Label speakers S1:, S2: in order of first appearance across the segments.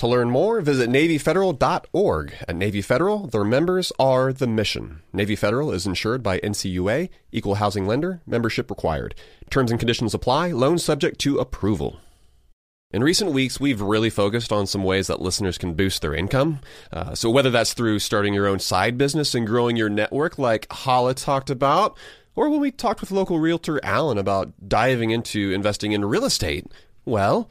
S1: To learn more, visit NavyFederal.org. At Navy Federal, their members are the mission. Navy Federal is insured by NCUA, equal housing lender, membership required. Terms and conditions apply, loan subject to approval. In recent weeks, we've really focused on some ways that listeners can boost their income. Uh, so, whether that's through starting your own side business and growing your network, like Hala talked about, or when we talked with local realtor Alan about diving into investing in real estate, well,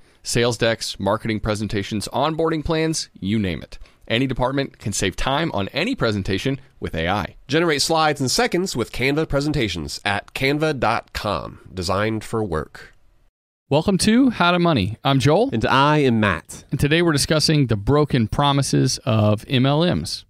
S2: sales decks, marketing presentations, onboarding plans, you name it. Any department can save time on any presentation with AI.
S1: Generate slides in seconds with Canva presentations at canva.com, designed for work.
S2: Welcome to How to Money. I'm Joel.
S1: And I am Matt.
S2: And today we're discussing the broken promises of MLMs.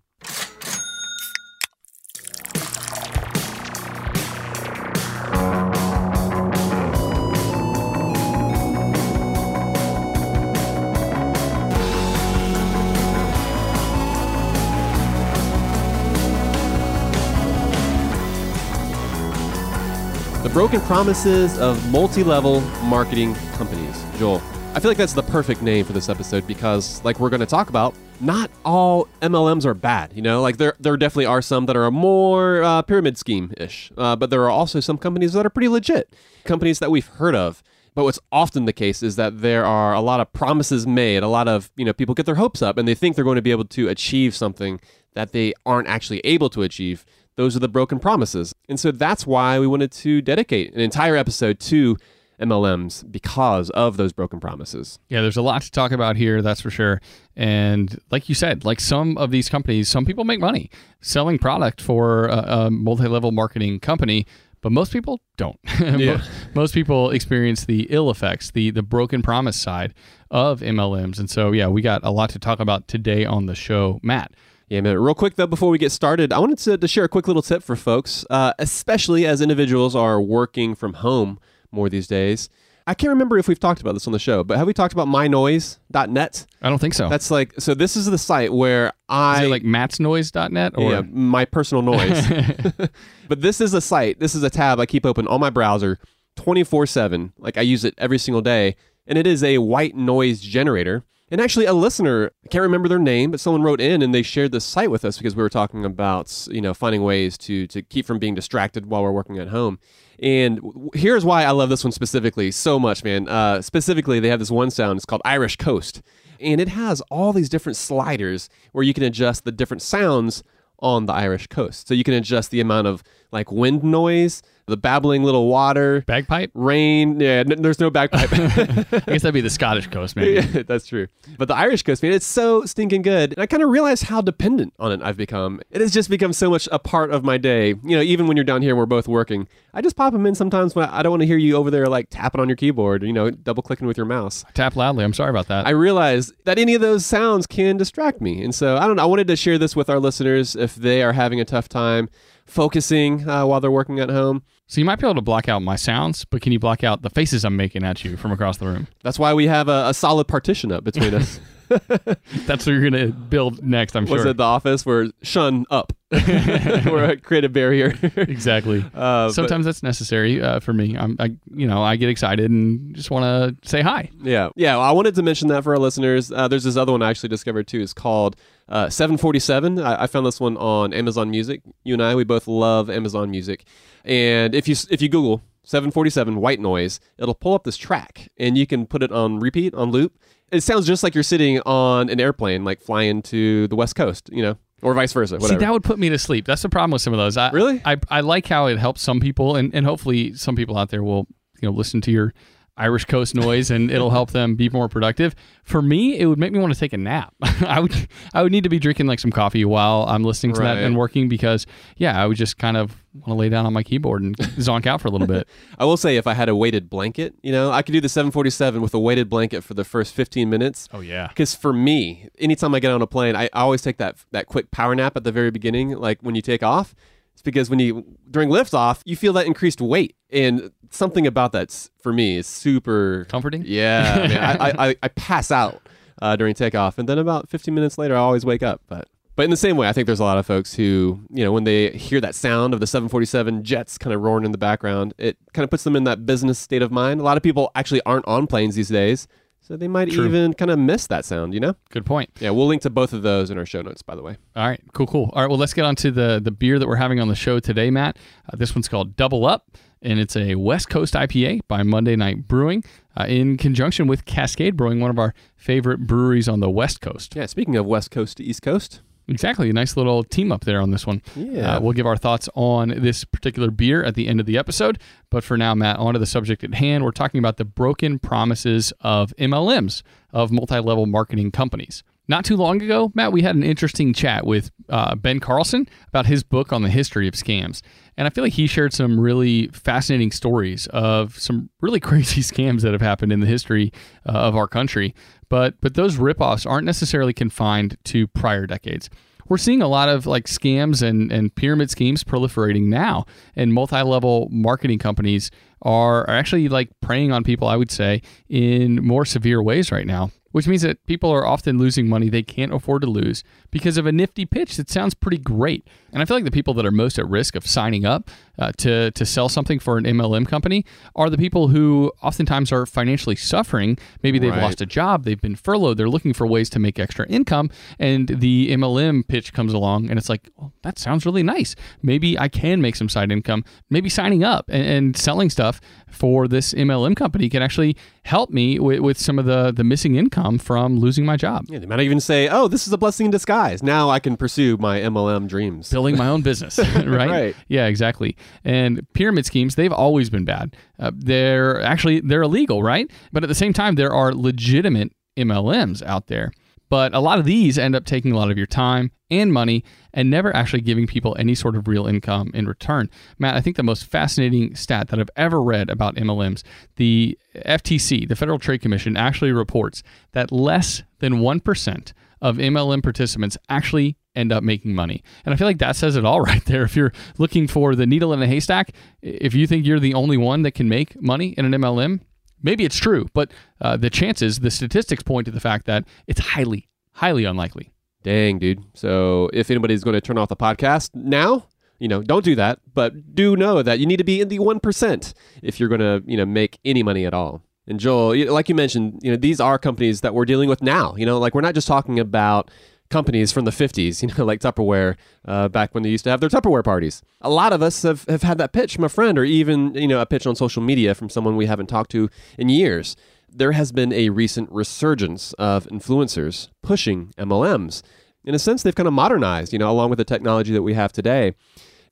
S1: Broken promises of multi-level marketing companies. Joel, I feel like that's the perfect name for this episode because, like we're going to talk about, not all MLMs are bad. You know, like there there definitely are some that are more uh, pyramid scheme ish, uh, but there are also some companies that are pretty legit, companies that we've heard of. But what's often the case is that there are a lot of promises made, a lot of you know people get their hopes up and they think they're going to be able to achieve something that they aren't actually able to achieve those are the broken promises. And so that's why we wanted to dedicate an entire episode to MLMs because of those broken promises.
S2: Yeah, there's a lot to talk about here, that's for sure. And like you said, like some of these companies, some people make money selling product for a, a multi level marketing company. But most people don't. Yeah. most people experience the ill effects, the the broken promise side of MLMs. And so, yeah, we got a lot to talk about today on the show. Matt,
S1: yeah, man. Real quick though, before we get started, I wanted to, to share a quick little tip for folks, uh, especially as individuals are working from home more these days. I can't remember if we've talked about this on the show, but have we talked about mynoise.net?
S2: I don't think so.
S1: That's like so. This is the site where I
S2: is like matt'snoise.net or
S1: yeah, my personal noise. but this is a site. This is a tab I keep open on my browser, twenty four seven. Like I use it every single day, and it is a white noise generator. And actually, a listener, I can't remember their name, but someone wrote in and they shared this site with us because we were talking about, you know, finding ways to to keep from being distracted while we're working at home. And here's why I love this one specifically so much, man. Uh, specifically, they have this one sound. It's called Irish Coast, and it has all these different sliders where you can adjust the different sounds on the Irish coast. So you can adjust the amount of like wind noise, the babbling little water,
S2: Bagpipe?
S1: rain. Yeah, n- there's no bagpipe.
S2: I guess that'd be the Scottish coast, maybe.
S1: Yeah, that's true. But the Irish coast, man, it's so stinking good. And I kind of realized how dependent on it I've become. It has just become so much a part of my day. You know, even when you're down here and we're both working, I just pop them in sometimes when I don't want to hear you over there like tapping on your keyboard, you know, double clicking with your mouse.
S2: Tap loudly. I'm sorry about that.
S1: I realize that any of those sounds can distract me. And so I don't know. I wanted to share this with our listeners if they are having a tough time focusing uh, while they're working at home.
S2: so you might be able to block out my sounds, but can you block out the faces I'm making at you from across the room?
S1: That's why we have a, a solid partition up between us.
S2: That's what you're going to build next, I'm
S1: Was
S2: sure.
S1: it the office where shun up? We're create a barrier.
S2: exactly.
S1: Uh, but-
S2: Sometimes that's necessary uh, for me. I'm, I, you know, I get excited and just want to say hi.
S1: Yeah, yeah. Well, I wanted to mention that for our listeners. Uh, there's this other one I actually discovered too. It's called uh, 747. I, I found this one on Amazon Music. You and I, we both love Amazon Music. And if you if you Google 747 white noise, it'll pull up this track, and you can put it on repeat on loop. It sounds just like you're sitting on an airplane, like flying to the West Coast, you know, or vice versa. Whatever.
S2: See, that would put me to sleep. That's the problem with some of those. I,
S1: Really?
S2: I, I like how it helps some people, and, and hopefully some people out there will you know listen to your Irish coast noise, and it'll help them be more productive. For me, it would make me want to take a nap. I would I would need to be drinking like some coffee while I'm listening to that and working because yeah, I would just kind of want to lay down on my keyboard and zonk out for a little bit.
S1: I will say, if I had a weighted blanket, you know, I could do the 747 with a weighted blanket for the first 15 minutes.
S2: Oh yeah.
S1: Because for me, anytime I get on a plane, I always take that that quick power nap at the very beginning, like when you take off. It's because when you during liftoff, you feel that increased weight, and something about that for me is super
S2: Comforting?
S1: Yeah, I, I, I I pass out uh, during takeoff, and then about 15 minutes later, I always wake up. But but in the same way, I think there's a lot of folks who you know when they hear that sound of the 747 jets kind of roaring in the background, it kind of puts them in that business state of mind. A lot of people actually aren't on planes these days. So they might
S2: True.
S1: even kind of miss that sound, you know?
S2: Good point.
S1: Yeah, we'll link to both of those in our show notes, by the way.
S2: All right, cool, cool. All right, well, let's get on to the the beer that we're having on the show today, Matt. Uh, this one's called Double Up, and it's a West Coast IPA by Monday Night Brewing, uh, in conjunction with Cascade Brewing, one of our favorite breweries on the West Coast.
S1: Yeah, speaking of West Coast to East Coast.
S2: Exactly, a nice little team up there on this one.
S1: Yeah.
S2: Uh, we'll give our thoughts on this particular beer at the end of the episode. But for now, Matt, on to the subject at hand. We're talking about the broken promises of MLMs, of multi level marketing companies. Not too long ago, Matt, we had an interesting chat with uh, Ben Carlson about his book on the history of scams. And I feel like he shared some really fascinating stories of some really crazy scams that have happened in the history uh, of our country. But but those ripoffs aren't necessarily confined to prior decades. We're seeing a lot of like scams and, and pyramid schemes proliferating now. And multi-level marketing companies are, are actually like preying on people i would say in more severe ways right now which means that people are often losing money they can't afford to lose because of a nifty pitch that sounds pretty great. And i feel like the people that are most at risk of signing up uh, to, to sell something for an mlm company are the people who oftentimes are financially suffering maybe they've
S1: Right.
S2: lost a job, they've been furloughed, they're looking for ways to make extra income, and the MLM pitch comes along, and it's like, well, that sounds really nice. Maybe I can make some side income. Maybe signing up and, and selling stuff for this MLM company can actually help me with, with some of the, the missing income from losing my job.
S1: Yeah, they might even say, oh, this is a blessing in disguise. Now I can pursue my MLM dreams.
S2: building my own business, right?
S1: Right.
S2: Yeah, exactly. And pyramid schemes, they've always been bad. Uh, they're actually they're illegal, right? But at the same time, there are legitimate MLMs out there. But a lot of these end up taking a lot of your time and money and never actually giving people any sort of real income in return. Matt, I think the most fascinating stat that I've ever read about MLMs, the FTC, the Federal Trade Commission, actually reports that less than 1% of MLM participants actually end up making money. And I feel like that says it all right there. If you're looking for the needle in a haystack, if you think you're the only one that can make money in an MLM, maybe it's true, but uh, the chances, the statistics point to the fact that it's highly, highly unlikely.
S1: Dang, dude. So if anybody's going to turn off the podcast now, you know, don't do that. But do know that you need to be in the 1% if you're going to, you know, make any money at all. And Joel, like you mentioned, you know, these are companies that we're dealing with now. You know, like we're not just talking about companies from the 50s, you know, like Tupperware, uh, back when they used to have their Tupperware parties. A lot of us have, have had that pitch from a friend or even, you know, a pitch on social media from someone we haven't talked to in years. There has been a recent resurgence of influencers pushing MLMs. In a sense, they've kind of modernized, you know, along with the technology that we have today.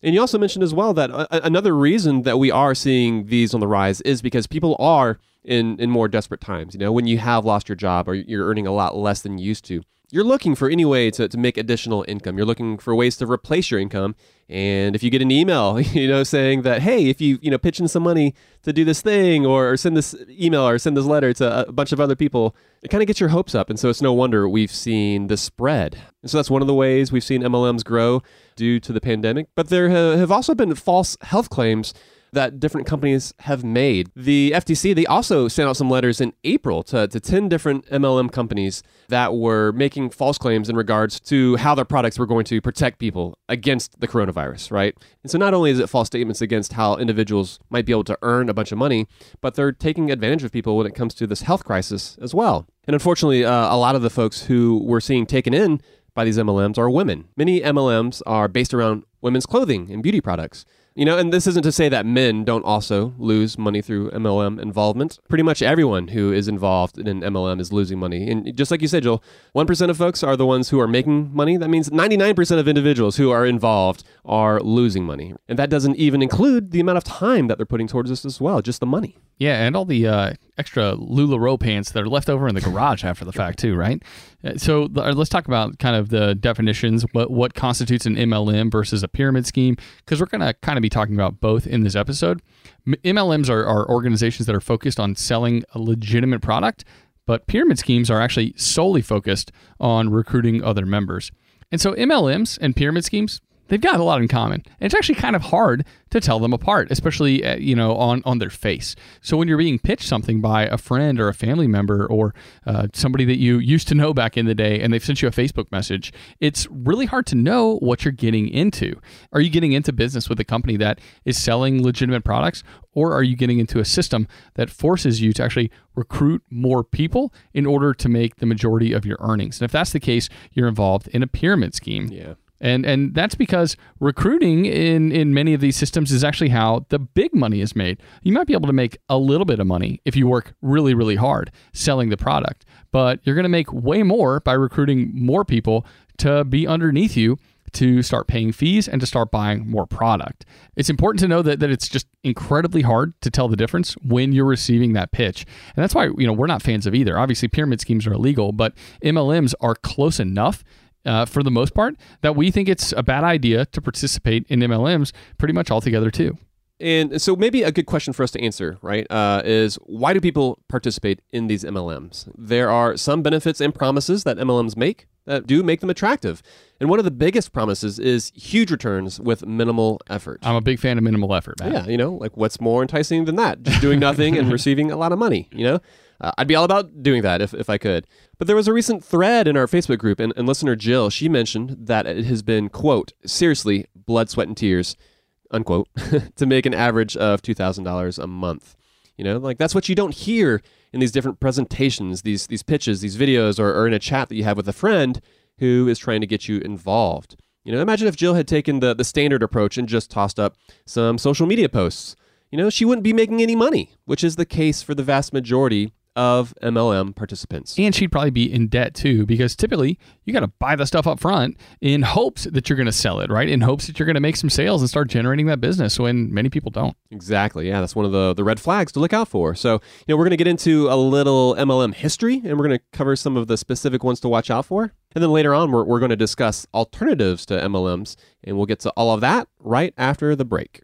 S1: And you also mentioned as well that a- another reason that we are seeing these on the rise is because people are in in more desperate times. You know, when you have lost your job or you're earning a lot less than you used to, you're looking for any way to, to make additional income. You're looking for ways to replace your income. And if you get an email, you know, saying that, hey, if you, you know, pitch in some money to do this thing or, or send this email or send this letter to a bunch of other people, it kind of gets your hopes up. And so it's no wonder we've seen the spread. And so that's one of the ways we've seen MLMs grow due to the pandemic. But there have also been false health claims that different companies have made. The FTC, they also sent out some letters in April to, to 10 different MLM companies that were making false claims in regards to how their products were going to protect people against the coronavirus, right? And so not only is it false statements against how individuals might be able to earn a bunch of money, but they're taking advantage of people when it comes to this health crisis as well. And unfortunately, uh, a lot of the folks who we're seeing taken in by these MLMs are women. Many MLMs are based around women's clothing and beauty products. You know, and this isn't to say that men don't also lose money through MLM involvement. Pretty much everyone who is involved in an MLM is losing money. And just like you said, Joel, 1% of folks are the ones who are making money. That means 99% of individuals who are involved are losing money. And that doesn't even include the amount of time that they're putting towards this as well, just the money.
S2: Yeah, and all the uh, extra LuLaRoe pants that are left over in the garage after the fact, too, right? Uh, so uh, let's talk about kind of the definitions, what, what constitutes an MLM versus a pyramid scheme, because we're going to kind of be talking about both in this episode. MLMs are, are organizations that are focused on selling a legitimate product, but pyramid schemes are actually solely focused on recruiting other members. And so MLMs and pyramid schemes, they've got a lot in common. And it's actually kind of hard to tell them apart, especially uh, you know on on their face. So when you're being pitched something by a friend or a family member or uh, somebody that you used to know back in the day, and they've sent you a Facebook message, it's really hard to know what you're getting into. Are you getting into business with a company that is selling legitimate products, or are you getting into a system that forces you to actually recruit more people in order to make the majority of your earnings? And if that's the case, you're involved in a pyramid scheme.
S1: Yeah.
S2: And and that's because recruiting in in many of these systems is actually how the big money is made. You might be able to make a little bit of money if you work really really hard selling the product, but you're going to make way more by recruiting more people to be underneath you to start paying fees and to start buying more product. It's important to know that, that it's just incredibly hard to tell the difference when you're receiving that pitch. And that's why, you know, we're not fans of either. Obviously, pyramid schemes are illegal, but MLMs are close enough uh, for the most part, that we think it's a bad idea to participate in MLMs pretty much altogether, too.
S1: And so, maybe a good question for us to answer, right, uh, is why do people participate in these MLMs? There are some benefits and promises that MLMs make that do make them attractive. And one of the biggest promises is huge returns with minimal effort.
S2: I'm a big fan of minimal effort, man.
S1: Yeah, you know, like what's more enticing than that? Just doing nothing and receiving a lot of money, you know? Uh, I'd be all about doing that if, if I could. But there was a recent thread in our Facebook group, and, and listener Jill, she mentioned that it has been, quote, seriously, blood, sweat, and tears, unquote, to make an average of $2,000 a month. You know, like that's what you don't hear in these different presentations, these, these pitches, these videos, or, or in a chat that you have with a friend who is trying to get you involved. You know, imagine if Jill had taken the, the standard approach and just tossed up some social media posts. You know, she wouldn't be making any money, which is the case for the vast majority of MLM participants.
S2: And she'd probably be in debt too, because typically you got to buy the stuff up front in hopes that you're going to sell it, right? In hopes that you're going to make some sales and start generating that business when many people don't.
S1: Exactly. Yeah, that's one of the, the red flags to look out for. So, you know, we're going to get into a little MLM history and we're going to cover some of the specific ones to watch out for. And then later on, we're, we're going to discuss alternatives to MLMs, and we'll get to all of that right after the break.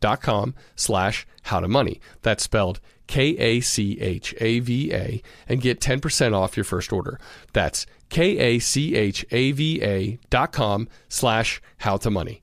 S2: Ka'Chava.com slash how to money. That's spelled K A C H A V A, and get 10% off your first order. That's K A C H A V A dot com slash how to money.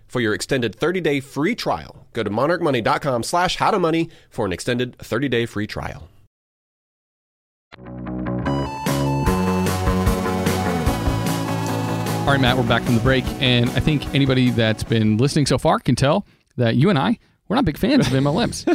S1: for your extended 30 day free trial. Go to monarchmoney.com slash how to money for an extended 30 day free trial.
S2: All right, Matt, we're back from the break. And I think anybody that's been listening so far can tell that you and I, we're not big fans of MLMs.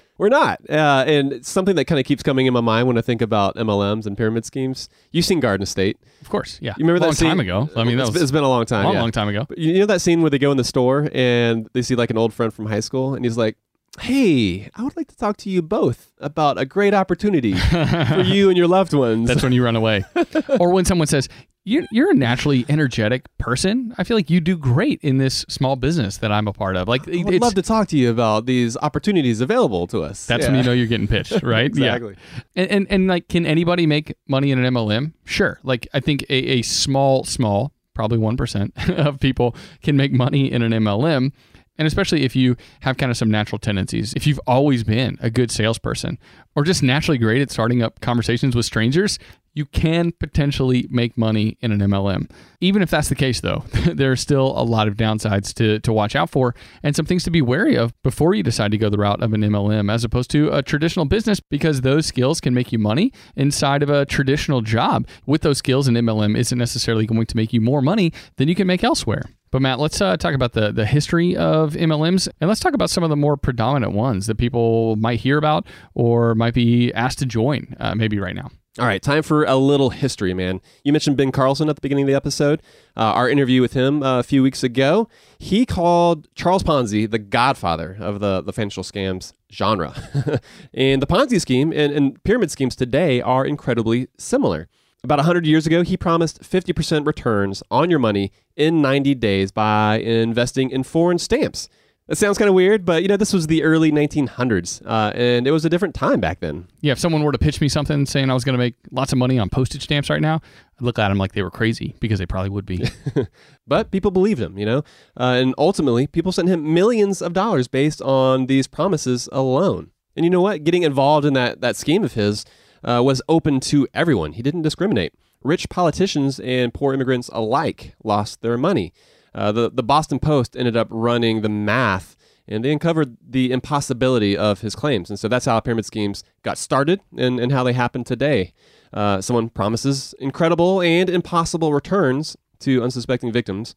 S1: We're not. Uh, and it's something that kind of keeps coming in my mind when I think about MLMs and pyramid schemes. You've seen Garden State.
S2: of course, yeah.
S1: You remember
S2: a long
S1: that scene?
S2: Long time ago. I mean, that
S1: It's
S2: was
S1: it's been a long time.
S2: a long,
S1: yeah.
S2: long time ago.
S1: But you know that scene where they go in the store and they see like an old friend from high school and he's like, Hey, I would like to talk to you both about a great opportunity for you and your loved ones.
S2: That's when you run away. or when someone says, you're, you're a naturally energetic person. I feel like you do great in this small business that I'm a part of. Like,
S1: I would love to talk to you about these opportunities available to us.
S2: that's
S1: Yeah.
S2: when you know you're getting pitched, right?
S1: Exactly.
S2: Yeah. And, and, and like, can anybody make money in an MLM? Sure. Like, I think a, a small, small, probably 1% of people can make money in an MLM. And especially if you have kind of some natural tendencies, if you've always been a good salesperson or just naturally great at starting up conversations with strangers, you can potentially make money in an MLM. Even if that's the case, though, there are still a lot of downsides to, to watch out for and some things to be wary of before you decide to go the route of an MLM as opposed to a traditional business because those skills can make you money inside of a traditional job. With those skills, an MLM isn't necessarily going to make you more money than you can make elsewhere. But Matt, let's uh, talk about the the history of MLMs, and let's talk about some of the more predominant ones that people might hear about or might be asked to join, uh, maybe right now.
S1: All right, time for a little history, man. You mentioned Ben Carlson at the beginning of the episode. Uh, our interview with him uh, a few weeks ago, he called Charles Ponzi the godfather of the, the financial scams genre. and the Ponzi scheme and, and pyramid schemes today are incredibly similar. About 100 years ago, he promised 50% returns on your money in 90 days by investing in foreign stamps. That sounds kind of weird, but you know, this was the early 1900s, uh, and it was a different time back then.
S2: Yeah, if someone were to pitch me something saying I was going to make lots of money on postage stamps right now, I'd look at them like they were crazy because they probably would be.
S1: but people believed him, you know, uh, and ultimately, people sent him millions of dollars based on these promises alone. And you know what? Getting involved in that that scheme of his uh, was open to everyone. He didn't discriminate. Rich politicians and poor immigrants alike lost their money. Uh, the, the Boston Post ended up running the math and they uncovered the impossibility of his claims. And so that's how pyramid schemes got started and, and how they happen today. Uh, someone promises incredible and impossible returns to unsuspecting victims.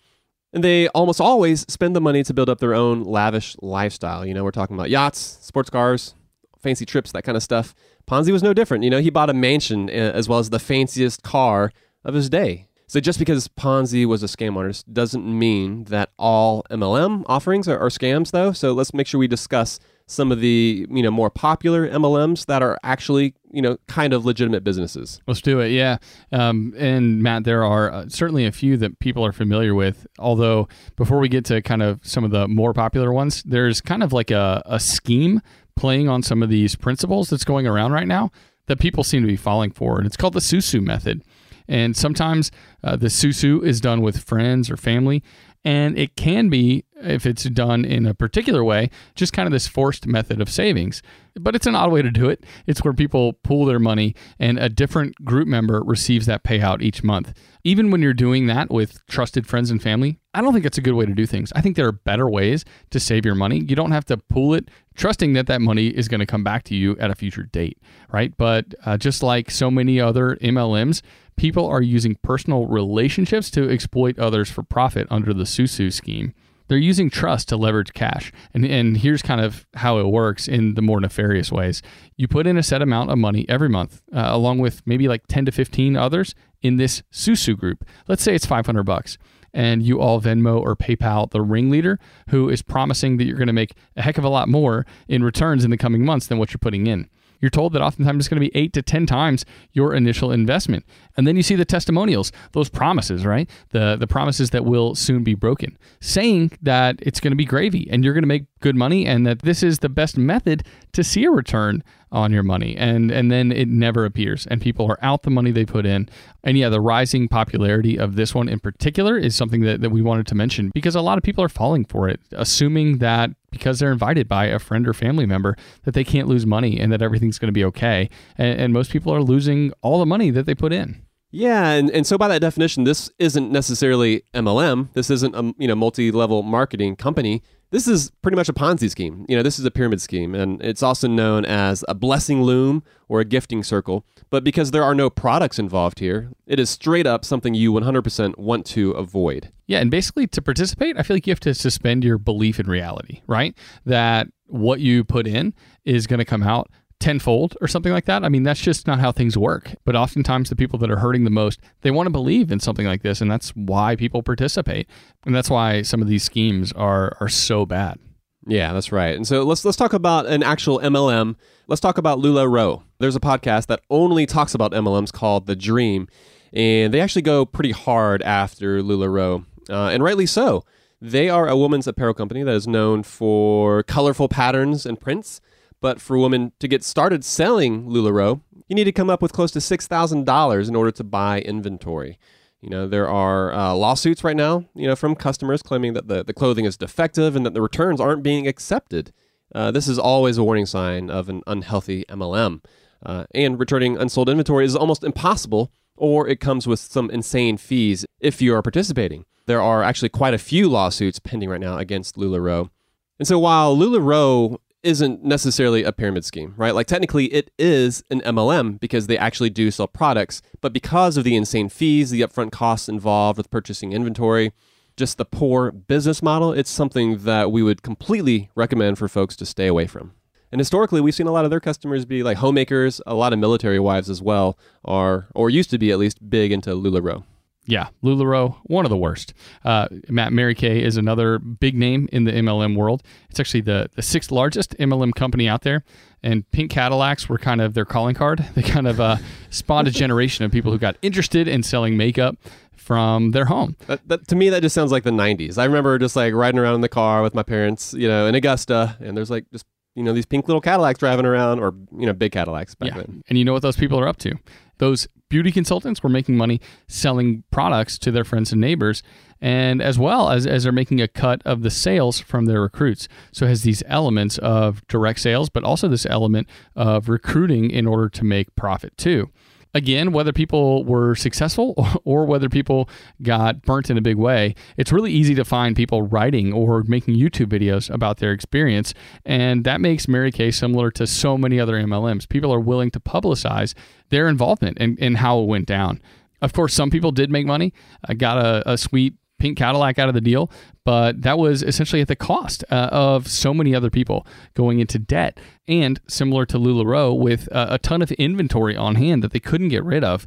S1: And they almost always spend the money to build up their own lavish lifestyle. You know, we're talking about yachts, sports cars, fancy trips, that kind of stuff. Ponzi was no different. You know, he bought a mansion uh, as well as the fanciest car of his day. So just because Ponzi was a scam artist doesn't mean that all MLM offerings are, are, scams, though. So let's make sure we discuss some of the you know more popular MLMs that are actually you know kind of legitimate businesses.
S2: Let's do it. Yeah, um, and Matt, there are uh, certainly a few that people are familiar with. Although before we get to kind of some of the more popular ones, there's kind of like a, a scheme playing on some of these principles that's going around right now that people seem to be falling for, and it's called the Susu method. And sometimes uh, the susu is done with friends or family. And it can be, if it's done in a particular way, just kind of this forced method of savings. But it's an odd way to do it. It's where people pool their money and a different group member receives that payout each month. Even when you're doing that with trusted friends and family, I don't think it's a good way to do things. I think there are better ways to save your money. You don't have to pool it trusting that that money is going to come back to you at a future date, right? But uh, just like so many other MLMs, people are using personal relationships to exploit others for profit under the Susu scheme. They're using trust to leverage cash. And, and here's kind of how it works in the more nefarious ways. You put in a set amount of money every month, uh, along with maybe like 10 to 15 others in this Susu group. Let's say it's 500 bucks and you all Venmo or PayPal the ringleader who is promising that you're going to make a heck of a lot more in returns in the coming months than what you're putting in you're told that oftentimes it's going to be eight to 10 times your initial investment. And then you see the testimonials, those promises, right? The, the promises that will soon be broken, saying that it's going to be gravy and you're going to make good money and that this is the best method to see a return on your money. And and then it never appears. And people are out the money they put in. And yeah the rising popularity of this one in particular is something that, that we wanted to mention because a lot of people are falling for it assuming that because they're invited by a friend or family member that they can't lose money and that everything's going to be okay. And, and most people are losing all the money that they put in.
S1: Yeah, and, and so by that definition, this isn't necessarily MLM. This isn't a you know multi-level marketing company. This is pretty much a Ponzi scheme. You know, this is a pyramid scheme, and it's also known as a blessing loom or a gifting circle. But because there are no products involved here, it is straight up something you 100% want to avoid.
S2: Yeah, and basically to participate, I feel like you have to suspend your belief in reality, right? That what you put in is going to come out tenfold or something like that. I mean, that's just not how things work. But oftentimes, the people that are hurting the most, they want to believe in something like this, and that's why people participate, and that's why some of these schemes are are so bad.
S1: Yeah, that's right. And so let's let's talk about an actual MLM. Let's talk about LuLaRoe. There's a podcast that only talks about MLMs called The Dream, and they actually go pretty hard after LuLaRoe, uh, and rightly so. They are a women's apparel company that is known for colorful patterns and prints but for a woman to get started selling LuLaRoe, you need to come up with close to $6,000 in order to buy inventory. You know, there are uh, lawsuits right now, you know, from customers claiming that the, the clothing is defective and that the returns aren't being accepted. Uh, this is always a warning sign of an unhealthy MLM. Uh, and returning unsold inventory is almost impossible, or it comes with some insane fees if you are participating. There are actually quite a few lawsuits pending right now against LuLaRoe. And so while LuLaRoe isn't necessarily a pyramid scheme, right? Like technically it is an MLM because they actually do sell products, but because of the insane fees, the upfront costs involved with purchasing inventory, just the poor business model, it's something that we would completely recommend for folks to stay away from. And historically, we've seen a lot of their customers be like homemakers, a lot of military wives as well, are or used to be at least big into LuLaRoe.
S2: Yeah, LuLaRoe, one of the worst. Uh, Matt Mary Kay is another big name in the MLM world. It's actually the, the sixth largest MLM company out there. And pink Cadillacs were kind of their calling card. They kind of uh, spawned a generation of people who got interested in selling makeup from their home.
S1: That, that, to me, that just sounds like the 90s. I remember just like riding around in the car with my parents, you know, in Augusta, and there's like just, you know, these pink little Cadillacs driving around, or, you know, big Cadillacs back
S2: Yeah.
S1: then.
S2: And you know what those people are up to? Those beauty consultants were making money selling products to their friends and neighbors, and as well as, as they're making a cut of the sales from their recruits. So it has these elements of direct sales, but also this element of recruiting in order to make profit too. Again, whether people were successful or whether people got burnt in a big way, it's really easy to find people writing or making YouTube videos about their experience. And that makes Mary Kay similar to so many other MLMs. People are willing to publicize their involvement and, how it went down. Of course, some people did make money. I got a, a sweet pink Cadillac out of the deal, but that was essentially at the cost uh, of so many other people going into debt. And similar to LuLaRoe, with uh, a ton of inventory on hand that they couldn't get rid of.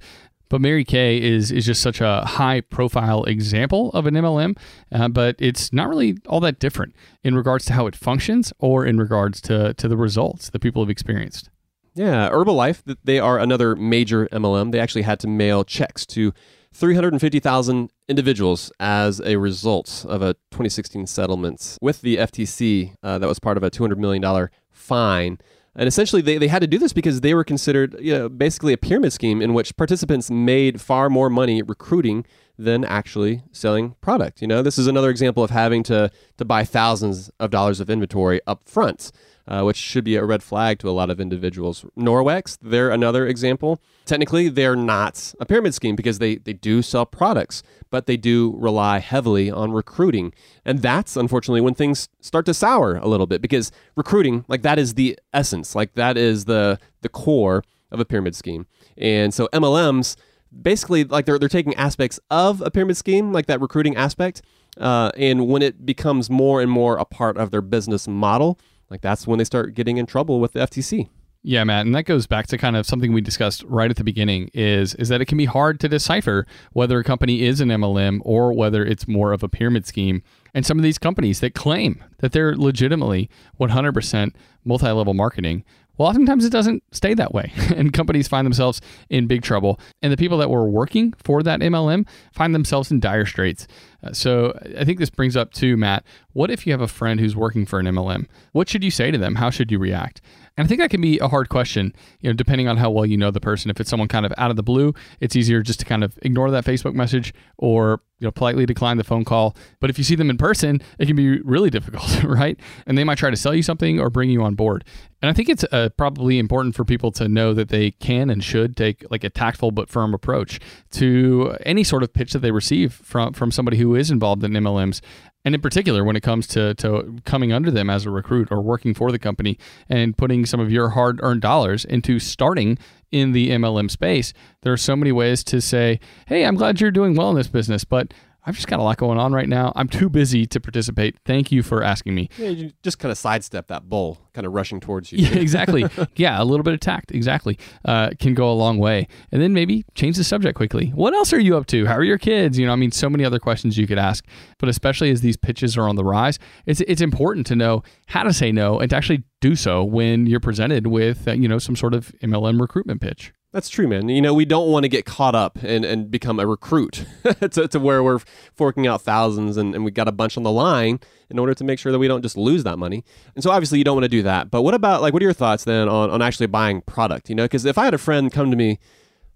S2: But Mary Kay is is just such a high profile example of an MLM, uh, but it's not really all that different in regards to how it functions or in regards to to the results that people have experienced.
S1: Yeah, Herbalife, th- they are another major MLM. They actually had to mail checks to 350,000 individuals as a result of a 2016 settlement with the FTC uh, that was part of a $200 million fine. And essentially, they, they had to do this because they were considered you know, basically a pyramid scheme in which participants made far more money recruiting than actually selling product. You know, this is another example of having to, to buy thousands of dollars of inventory up front uh, which should be a red flag to a lot of individuals. Norwex, they're another example. Technically, they're not a pyramid scheme because they, they do sell products, but they do rely heavily on recruiting. And that's unfortunately when things start to sour a little bit because recruiting, like that is the essence, like that is the the core of a pyramid scheme. And so MLMs basically like they're they're taking aspects of a pyramid scheme, like that recruiting aspect, uh, and when it becomes more and more a part of their business model, like that's when they start getting in trouble with the FTC.
S2: Yeah, Matt, and that goes back to kind of something we discussed right at the beginning is is that it can be hard to decipher whether a company is an MLM or whether it's more of a pyramid scheme. And some of these companies that claim that they're legitimately 100% multi-level marketing, well, oftentimes it doesn't stay that way, and companies find themselves in big trouble. And the people that were working for that MLM find themselves in dire straits. Uh, so I think this brings up too, Matt. What if you have a friend who's working for an MLM? What should you say to them? How should you react? And I think that can be a hard question, you know, depending on how well you know the person. If it's someone kind of out of the blue, it's easier just to kind of ignore that Facebook message or you know politely decline the phone call. But if you see them in person, it can be really difficult, right? And they might try to sell you something or bring you on board. And I think it's uh, probably important for people to know that they can and should take like a tactful but firm approach to any sort of pitch that they receive from from somebody who is involved in MLMs and in particular when it comes to, to coming under them as a recruit or working for the company and putting some of your hard earned dollars into starting in the MLM space, there are so many ways to say, hey, I'm glad you're doing well in this business, but I've just got a lot going on right now. I'm too busy to participate. Thank you for asking me.
S1: Yeah, you just kind of sidestep that bull, kind of rushing towards you.
S2: Yeah, exactly. yeah, a little bit of tact, exactly, uh, can go a long way. And then maybe change the subject quickly. What else are you up to? How are your kids? You know, I mean, so many other questions you could ask. But especially as these pitches are on the rise, it's it's important to know how to say no and to actually do so when you're presented with uh, you know some sort of MLM recruitment pitch.
S1: That's true, man. You know, we don't want to get caught up and, and become a recruit to, to where we're forking out thousands and, and we got a bunch on the line in order to make sure that we don't just lose that money. And so obviously you don't want to do that. But what about, like, what are your thoughts then on, on actually buying product? You know, because if I had a friend come to me,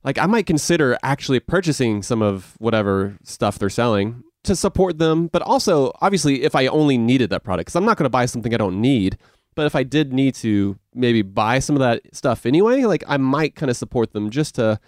S1: like, I might consider actually purchasing some of whatever stuff they're selling to support them. But also, obviously, if I only needed that product, because I'm not going to buy something I don't need. But if I did need to maybe buy some of that stuff anyway, like I might kind of support them just to,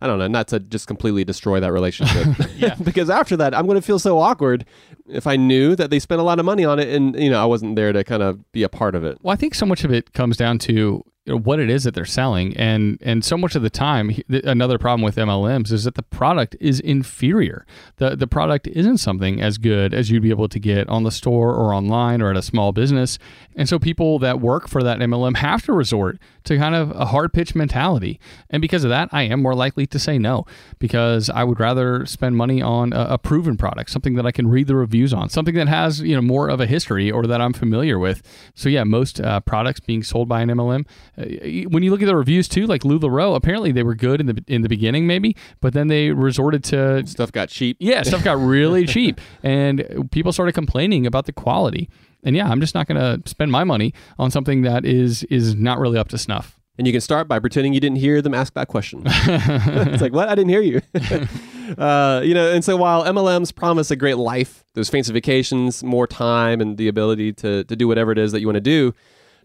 S1: I don't know, not to just completely destroy that relationship.
S2: Yeah.
S1: because after that, I'm going to feel so awkward if I knew that they spent a lot of money on it and, you know, I wasn't there to kind of be a part of it.
S2: Well, I think so much of it comes down to what it is that they're selling. And and so much of the time another problem with MLMs is that the product is inferior. The the product isn't something as good as you'd be able to get on the store or online or at a small business. And so people that work for that MLM have to resort to kind of a hard pitch mentality. And because of that I am more likely to say no because I would rather spend money on a, a proven product something that I can read the reviews on something that has you know more of a history or that I'm familiar with. So yeah most uh, products being sold by an MLM when you look at the reviews too, like Lou LuLaRoe, apparently they were good in the in the beginning, maybe, but then they resorted to
S1: stuff got cheap.
S2: Yeah, stuff got really cheap, and people started complaining about the quality. And yeah, I'm just not going to spend my money on something that is is not really up to snuff.
S1: And you can start by pretending you didn't hear them ask that question. it's like, what? I didn't hear you. uh, you know, and so while MLMs promise a great life, those fancy vacations, more time, and the ability to to do whatever it is that you want to do,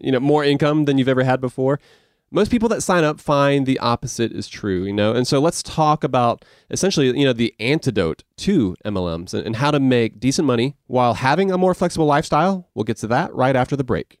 S1: you know, more income than you've ever had before. Most people that sign up find the opposite is true, you know. And so let's talk about essentially, you know, the antidote to MLMs and, and how to make decent money while having a more flexible lifestyle. We'll get to that right after the break.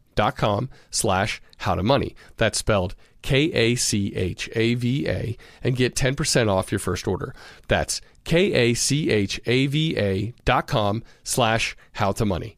S2: dot com slash how to money. That's spelled K A C H A V A and get 10% off your first order. That's K A C H A V A dot com slash how to money.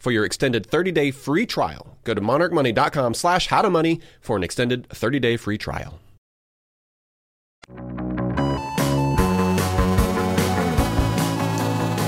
S1: for your extended 30 day free trial. Go to monarchmoney.com slash how to money for an extended 30 day free trial.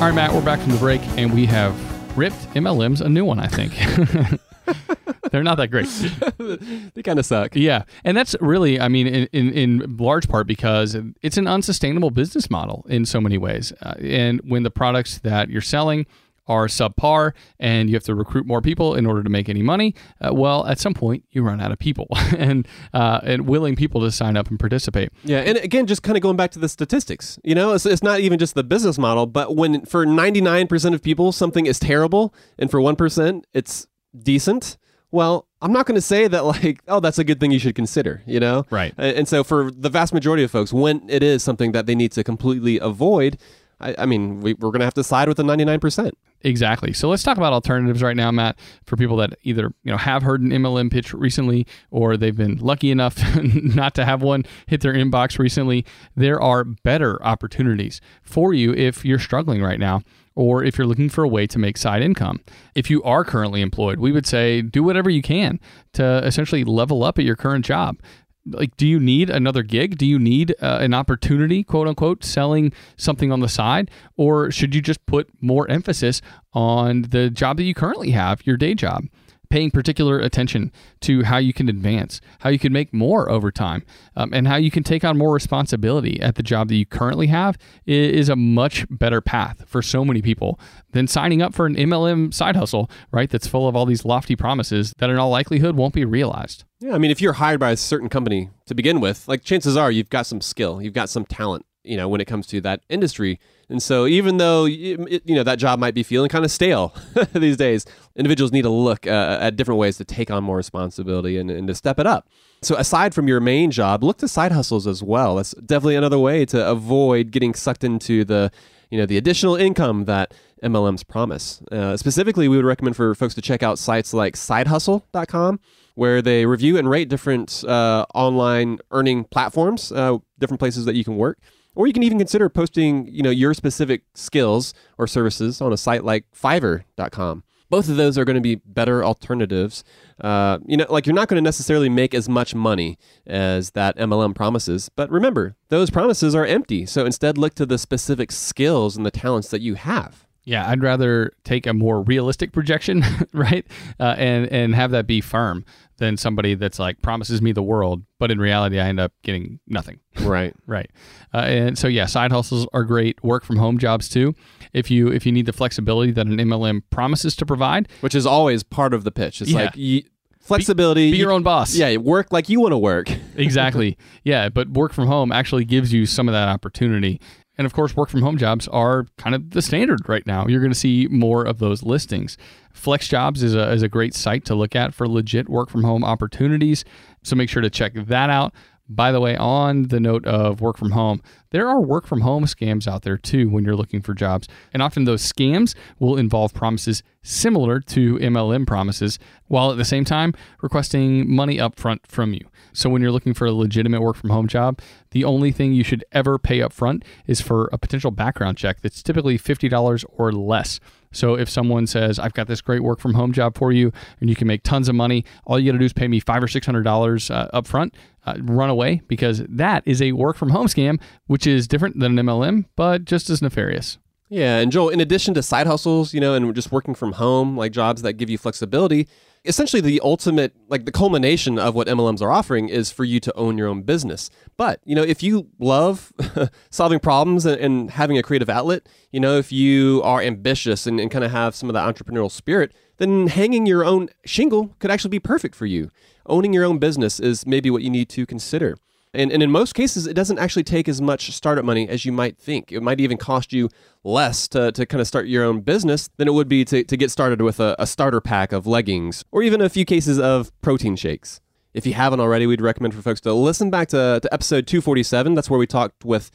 S2: All right, Matt, we're back from the break and we have ripped MLMs a new one, I think. They're not that great.
S1: they kind of suck.
S2: Yeah, and that's really, I mean, in, in, in, large part because it's an unsustainable business model in so many ways. Uh, and when the products that you're selling are subpar and you have to recruit more people in order to make any money, uh, well, at some point you run out of people and uh, and willing people to sign up and participate.
S1: Yeah, and again, just kind of going back to the statistics, you know, it's, it's not even just the business model, but when for 99% of people something is terrible and for 1% it's decent, well, I'm not going to say that like, oh, that's a good thing you should consider, you know?
S2: Right.
S1: And, and so for the vast majority of folks, when it is something that they need to completely avoid, I, I mean, we, we're going to have to side with the 99%.
S2: Exactly. So let's talk about alternatives right now, Matt, for people that either you know have heard an MLM pitch recently or they've been lucky enough not to have one hit their inbox recently. There are better opportunities for you if you're struggling right now or if you're looking for a way to make side income. If you are currently employed, we would say do whatever you can to essentially level up at your current job like do you need another gig? Do you need uh, an opportunity quote unquote selling something on the side? Or should you just put more emphasis on the job that you currently have your day job paying particular attention to how you can advance, how you can make more over time, um, and how you can take on more responsibility at the job that you currently have is a much better path for so many people than signing up for an MLM side hustle, right? That's full of all these lofty promises that in all likelihood won't be realized.
S1: Yeah, I mean, if you're hired by a certain company to begin with, like chances are you've got some skill, you've got some talent, you know, when it comes to that industry. And so, even though it, you know that job might be feeling kind of stale these days, individuals need to look uh, at different ways to take on more responsibility and, and to step it up. So, aside from your main job, look to side hustles as well. That's definitely another way to avoid getting sucked into the you know the additional income that MLMs promise. Uh, specifically, we would recommend for folks to check out sites like SideHustle.com, where they review and rate different uh, online earning platforms, uh, different places that you can work. Or you can even consider posting, you know, your specific skills or services on a site like Fiverr.com. Both of those are going to be better alternatives. Uh, you know, like you're not going to necessarily make as much money as that MLM promises, but remember, those promises are empty. So instead, look to the specific skills and the talents that you have.
S2: Yeah, I'd rather take a more realistic projection, right, uh, and and have that be firm than somebody that's like promises me the world, but in reality I end up getting nothing.
S1: Right,
S2: right. Uh, and so yeah, side hustles are great. Work from home jobs too. If you if you need the flexibility that an MLM promises to provide,
S1: which is always part of the pitch. It's yeah. like. flexibility.
S2: Be, be, your own boss.
S1: Yeah, work like you want to work.
S2: exactly. Yeah, but work from home actually gives you some of that opportunity. And of course, work from home jobs are kind of the standard right now. You're going to see more of those listings. FlexJobs is a, is a great site to look at for legit work from home opportunities. So make sure to check that out. By the way, on the note of work from home, there are work from home scams out there too when you're looking for jobs. And often those scams will involve promises similar to MLM promises, while at the same time requesting money upfront from you. So when you're looking for a legitimate work from home job, the only thing you should ever pay upfront is for a potential background check that's typically $50 or less. So if someone says, I've got this great work from home job for you and you can make tons of money, all you got to do is pay me five or $600 uh, upfront, uh, run away because that is a work from home scam, which is different than an MLM, but just as nefarious.
S1: Yeah, and Joel, in addition to side hustles, you know, and just working from home, like jobs that give you flexibility, essentially the ultimate, like the culmination of what MLMs are offering is for you to own your own business. But, you know, if you love solving problems and, and, having a creative outlet, you know, if you are ambitious and, and kind of have some of the entrepreneurial spirit, then hanging your own shingle could actually be perfect for you. Owning your own business is maybe what you need to consider. And, and in most cases, it doesn't actually take as much startup money as you might think. It might even cost you less to, to kind of start your own business than it would be to, to get started with a, a starter pack of leggings or even a few cases of protein shakes. If you haven't already, we'd recommend for folks to listen back to, to episode 247. That's where we talked with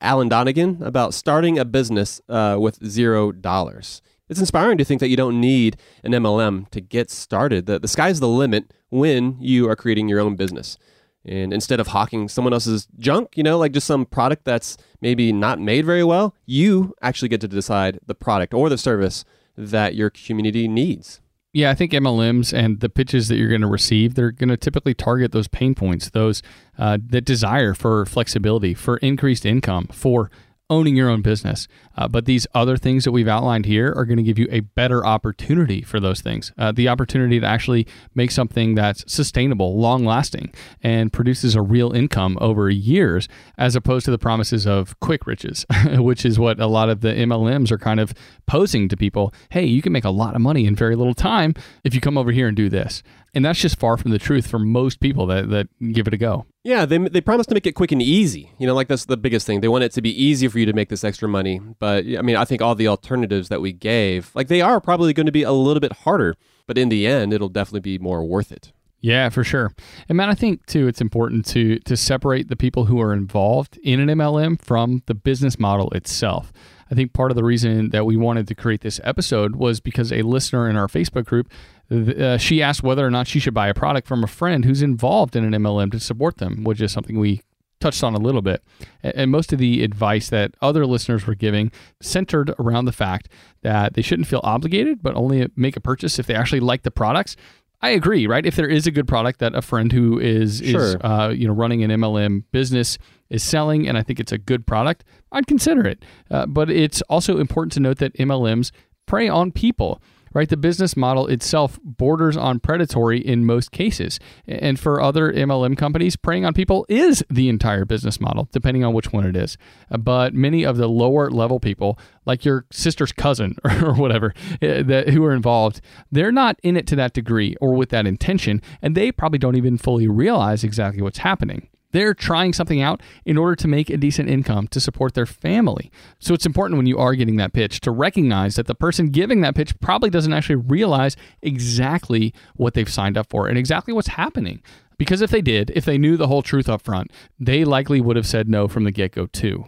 S1: Alan Donegan about starting a business uh, with zero dollars. It's inspiring to think that you don't need an MLM to get started. The, the sky's the limit when you are creating your own business. And instead of hawking someone else's junk, you know, like just some product that's maybe not made very well, you actually get to decide the product or the service that your community needs.
S2: Yeah, I think MLMs and the pitches that you're going to receive, they're going to typically target those pain points, those uh, that desire for flexibility, for increased income, for owning your own business. Uh, but these other things that we've outlined here are going to give you a better opportunity for those things. Uh, the opportunity to actually make something that's sustainable, long lasting, and produces a real income over years, as opposed to the promises of quick riches, which is what a lot of the MLMs are kind of posing to people. Hey, you can make a lot of money in very little time if you come over here and do this. And that's just far from the truth for most people that, that give it a go.
S1: Yeah, they, they promise to make it quick and easy. You know, like that's the biggest thing. They want it to be easy for you to make this extra money. But I mean, I think all the alternatives that we gave, like they are probably going to be a little bit harder, but in the end, it'll definitely be more worth it.
S2: Yeah, for sure. And man, I think too it's important to to separate the people who are involved in an MLM from the business model itself. I think part of the reason that we wanted to create this episode was because a listener in our Facebook group uh, she asked whether or not she should buy a product from a friend who's involved in an MLM to support them, which is something we touched on a little bit. And most of the advice that other listeners were giving centered around the fact that they shouldn't feel obligated, but only make a purchase if they actually like the products. I agree, right? If there is a good product that a friend who is sure. is uh, you know running an MLM business is selling, and I think it's a good product, I'd consider it. Uh, but it's also important to note that MLMs prey on people right? The business model itself borders on predatory in most cases. And for other MLM companies, preying on people is the entire business model, depending on which one it is. Uh, but many of the lower level people, like your sister's cousin or whatever, uh, that, who are involved, they're not in it to that degree or with that intention. And they probably don't even fully realize exactly what's happening. They're trying something out in order to make a decent income to support their family. So it's important when you are getting that pitch to recognize that the person giving that pitch probably doesn't actually realize exactly what they've signed up for and exactly what's happening. Because if they did, if they knew the whole truth up front, they likely would have said no from the get go too.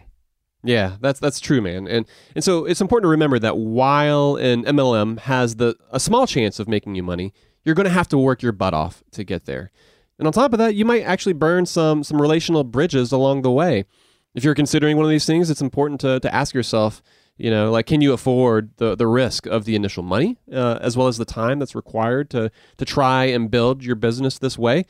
S1: Yeah, that's that's true, man. And and so it's important to remember that while an MLM has the a small chance of making you money, you're going to have to work your butt off to get there. And on top of that, you might actually burn some some relational bridges along the way. If you're considering one of these things, it's important to, to ask yourself, you know, like, can you afford the, the risk of the initial money uh, as well as the time that's required to, to try and build your business this way?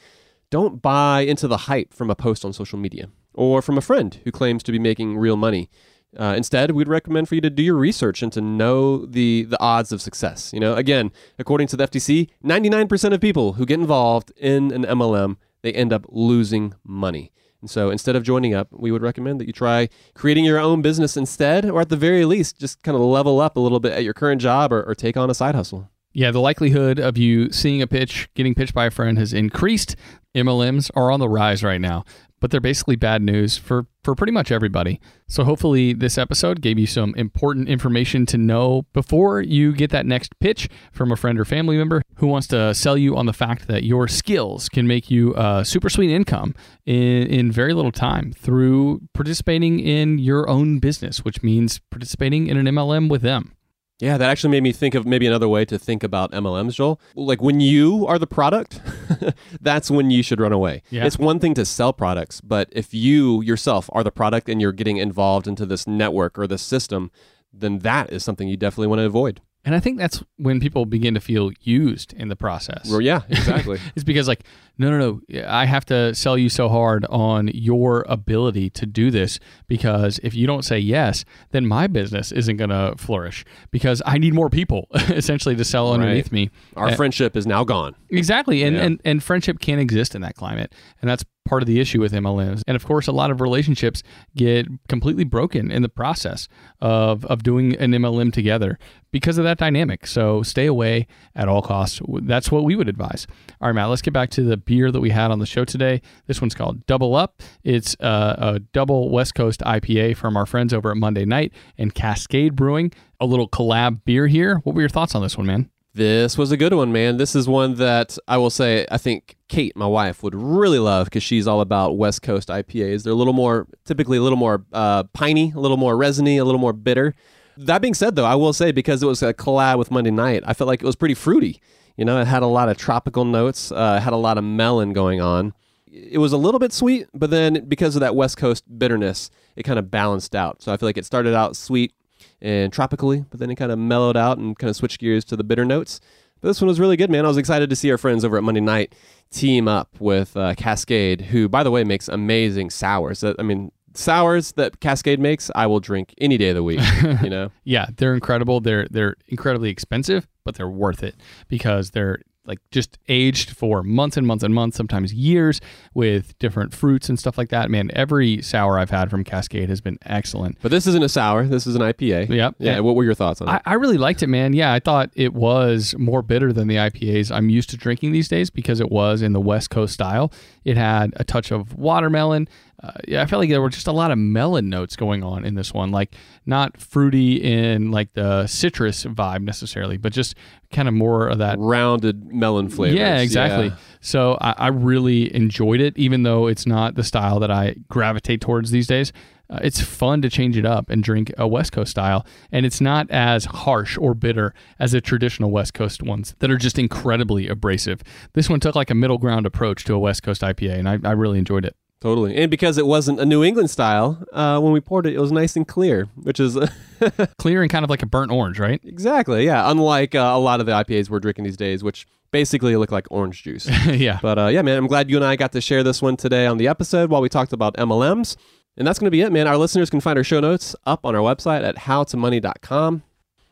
S1: Don't buy into the hype from a post on social media or from a friend who claims to be making real money. Uh, instead, we'd recommend for you to do your research and to know the the odds of success. You know, again, according to the FTC, 99% of people who get involved in an MLM they end up losing money. And so, instead of joining up, we would recommend that you try creating your own business instead, or at the very least, just kind of level up a little bit at your current job or, or take on a side hustle.
S2: Yeah, the likelihood of you seeing a pitch, getting pitched by a friend has increased. MLMs are on the rise right now but they're basically bad news for, for pretty much everybody. So hopefully this episode gave you some important information to know before you get that next pitch from a friend or family member who wants to sell you on the fact that your skills can make you a super sweet income in, in very little time through participating in your own business, which means participating in an MLM with them.
S1: Yeah, that actually made me think of maybe another way to think about MLMs, Joel. Like when you are the product, that's when you should run away. Yeah. It's one thing to sell products, but if you yourself are the product and you're getting involved into this network or this system, then that is something you definitely want to avoid.
S2: And I think that's when people begin to feel used in the process.
S1: Well, yeah, exactly.
S2: it's because like, no, no, no, I have to sell you so hard on your ability to do this because if you don't say yes, then my business isn't going to flourish because I need more people essentially to sell underneath right. me.
S1: Our and, friendship is now gone.
S2: Exactly. And, yeah. and and friendship can't exist in that climate. And that's part of the issue with MLMs. And of course, a lot of relationships get completely broken in the process of, of doing an MLM together because of that dynamic. So stay away at all costs. That's what we would advise. All right, Matt, let's get back to the beer that we had on the show today. This one's called Double Up. It's uh, a double West Coast IPA from our friends over at Monday Night and Cascade Brewing. A little collab beer here. What were your thoughts on this one, man?
S1: This was a good one, man. This is one that I will say I think Kate, my wife, would really love because she's all about West Coast IPAs. They're a little more, typically a little more uh, piney, a little more resiny, a little more bitter. That being said, though, I will say because it was a collab with Monday Night, I felt like it was pretty fruity. You know, it had a lot of tropical notes, uh, had a lot of melon going on. It was a little bit sweet, but then because of that West Coast bitterness, it kind of balanced out. So I feel like it started out sweet and tropically, but then it kind of mellowed out and kind of switched gears to the bitter notes. But this one was really good, man. I was excited to see our friends over at Monday Night team up with uh, Cascade, who, by the way, makes amazing sours. I mean, sours that Cascade makes, I will drink any day of the week. You know,
S2: yeah, they're incredible. They're they're incredibly expensive, but they're worth it because they're like just aged for months and months and months, sometimes years, with different fruits and stuff like that. Man, every sour I've had from Cascade has been excellent.
S1: but this isn't a sour. This is an IPA.
S2: Yep.
S1: Yeah. What were your thoughts on it?
S2: I, I really liked it, man. Yeah, I thought it was more bitter than the IPAs I'm used to drinking these days because it was in the West Coast style. It had a touch of watermelon. Uh, yeah, I felt like there were just a lot of melon notes going on in this one, like not fruity in like the citrus vibe necessarily, but just kind of more of that
S1: Rounded melon flavor.
S2: yeah, exactly.
S1: Yeah.
S2: So I, I really enjoyed it, even though it's not the style that I gravitate towards these days. Uh, it's fun to change it up and drink a West Coast style, and it's not as harsh or bitter as the traditional West Coast ones that are just incredibly abrasive. This one took like a middle ground approach to a West Coast IPA, and I, I really enjoyed it.
S1: Totally. And because it wasn't a New England style, uh, when we poured it, it was nice and clear, which is
S2: Clear and kind of like a burnt orange, right?
S1: exactly, yeah. Unlike uh, a lot of the IPAs we're drinking these days, which basically look like orange juice.
S2: yeah.
S1: but uh, yeah, man, I'm glad you and I got to share this one today on the episode while we talked about MLMs. And that's going to be it, man. Our listeners can find our show notes up on our website at howtomoney.com.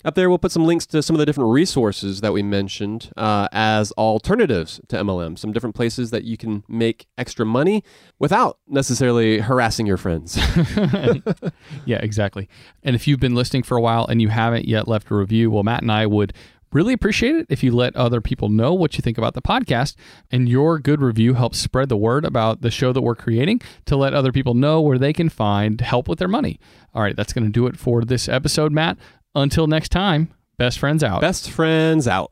S1: Up there, we'll put some links to some of the different resources that we mentioned uh, as alternatives to MLM, some different places that you can make extra money without necessarily harassing your friends.
S2: Yeah, exactly. And if you've been listening for a while and you haven't yet left a review, well, Matt and I would really appreciate it if you let other people know what you think about the podcast. And your good review helps spread the word about the show that we're creating to let other people know where they can find help with their money. All right, that's going to do it for this episode, Matt. Until next time, best friends out.
S1: Best friends out.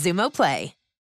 S3: Xumo Play.